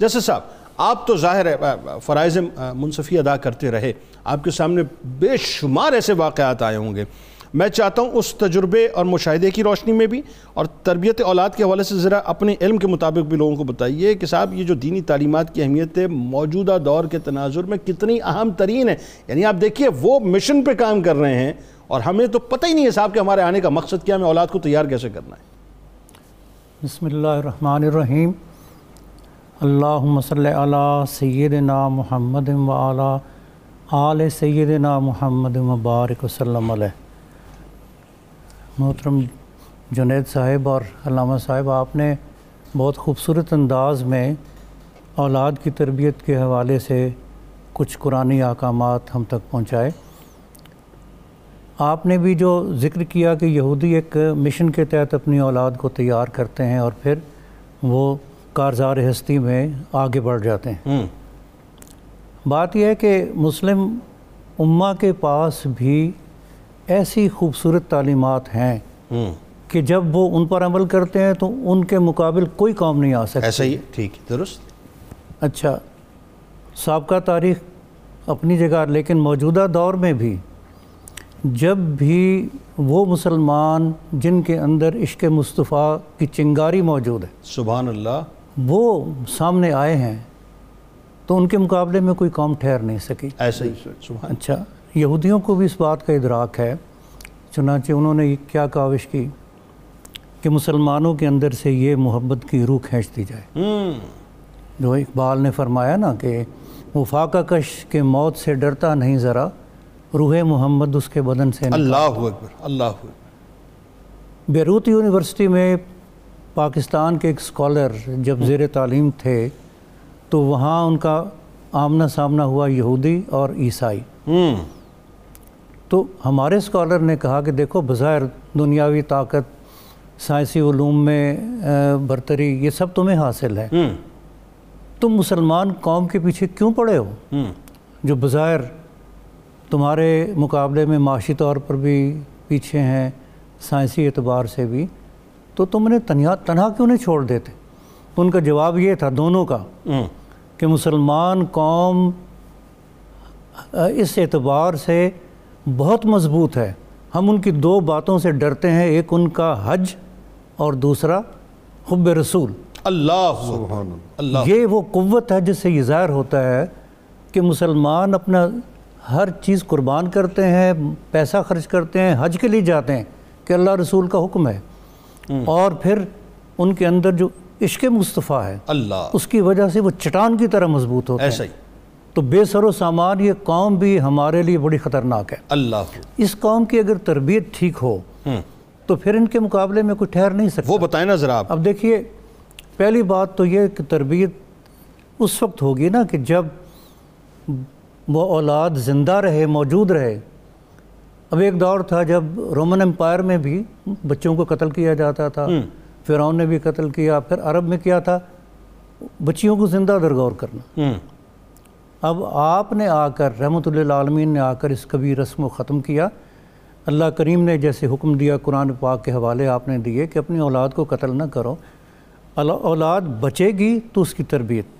جیسے صاحب، آپ تو ظاہر ہے فرائض منصفی ادا کرتے رہے۔ آپ کے سامنے بے شمار ایسے واقعات آئے ہوں گے۔ میں چاہتا ہوں اس تجربے اور مشاہدے کی روشنی میں بھی اور تربیت اولاد کے حوالے سے ذرا اپنے علم کے مطابق بھی لوگوں کو بتائیے کہ صاحب، یہ جو دینی تعلیمات کی اہمیت ہے، موجودہ دور کے تناظر میں کتنی اہم ترین ہے۔ یعنی آپ دیکھیے، وہ مشن پہ کام کر رہے ہیں اور ہمیں تو پتہ ہی نہیں ہے صاحب کہ ہمارے آنے کا مقصد کیا ہمیں اولاد کو تیار کیسے کرنا ہے۔ بسم اللہ الرحمن الرحیم۔ اللہم صلی علی سیدنا محمد و علی آل سیدنا محمد مبارک وسلم علیہ۔ محترم جنید صاحب اور علامہ صاحب، آپ نے بہت خوبصورت انداز میں اولاد کی تربیت کے حوالے سے کچھ قرآنی احکامات ہم تک پہنچائے۔ آپ نے بھی جو ذکر کیا کہ یہودی ایک مشن کے تحت اپنی اولاد کو تیار کرتے ہیں اور پھر وہ کارزار ہستی میں آگے بڑھ جاتے ہیں۔ بات یہ ہے کہ مسلم امہ کے پاس بھی ایسی خوبصورت تعلیمات ہیں کہ جب وہ ان پر عمل کرتے ہیں تو ان کے مقابل کوئی قوم نہیں آ سکتا۔ ایسا ہی ٹھیک درست۔ اچھا۔ سابقہ تاریخ اپنی جگہ لیکن موجودہ دور میں بھی جب بھی وہ مسلمان جن کے اندر عشق مصطفیٰ کی چنگاری موجود ہے۔ سبحان اللہ۔ وہ سامنے آئے ہیں تو ان کے مقابلے میں کوئی قوم ٹھہر نہیں سکی۔ ایسا ہی سبحان اچھا یہودیوں کو بھی اس بات کا ادراک ہے چنانچہ انہوں نے کیا کاوش کی کہ مسلمانوں کے اندر سے یہ محبت کی روح کھینچ دی جائے۔ جو اقبال نے فرمایا نا کہ وہ فاقہ کش کے موت سے ڈرتا نہیں ذرا روح محمد اس کے بدن سے اللہ اکبر اللہ اکبر۔ بیروت یونیورسٹی میں پاکستان کے ایک سکولر جب زیر تعلیم تھے تو وہاں ان کا آمنا سامنا ہوا یہودی اور عیسائی۔ تو ہمارے سکولر نے کہا کہ دیکھو بظاہر دنیاوی طاقت سائنسی علوم میں برتری یہ سب تمہیں حاصل ہے۔ تم مسلمان قوم کے پیچھے کیوں پڑے ہو؟ جو بظاہر تمہارے مقابلے میں معاشی طور پر بھی پیچھے ہیں سائنسی اعتبار سے بھی۔ تو تم انہیں تنہا تنہا کیوں نہیں چھوڑ دیتے؟ تو ان کا جواب یہ تھا دونوں کا کہ مسلمان قوم اس اعتبار سے بہت مضبوط ہے۔ ہم ان کی دو باتوں سے ڈرتے ہیں ایک ان کا حج اور دوسرا حب رسول۔ اللہ۔ اللہ۔ یہ وہ قوت ہے جس سے یہ ظاہر ہوتا ہے کہ مسلمان اپنا ہر چیز قربان کرتے ہیں پیسہ خرچ کرتے ہیں حج کے لیے جاتے ہیں کہ اللہ رسول کا حکم ہے۔ اور پھر ان کے اندر جو عشق مصطفیٰ ہے اللہ۔ اس کی وجہ سے وہ چٹان کی طرح مضبوط ہوتے ایسا ہی۔ تو بے سر و سامان یہ قوم بھی ہمارے لیے بڑی خطرناک ہے۔ اللہ۔ اس قوم کی اگر تربیت ٹھیک ہو تو پھر ان کے مقابلے میں کوئی ٹھہر نہیں سکتا۔ وہ بتائیں نا ذرا آپ۔ اب دیکھیے پہلی بات تو یہ کہ تربیت اس وقت ہوگی نا کہ جب وہ اولاد زندہ رہے موجود رہے اب ایک دور تھا جب رومن امپائر میں بھی بچوں کو قتل کیا جاتا تھا فرعون نے بھی قتل کیا پھر عرب میں کیا تھا؟ بچیوں کو زندہ درگور کرنا۔ اب آپ نے آ کر رحمۃ اللہ عالمین نے آ کر اس کبھی رسم و ختم کیا۔ اللہ کریم نے جیسے حکم دیا قرآن پاک کے حوالے آپ نے دیے کہ اپنی اولاد کو قتل نہ کرو۔ اولاد بچے گی تو اس کی تربیت۔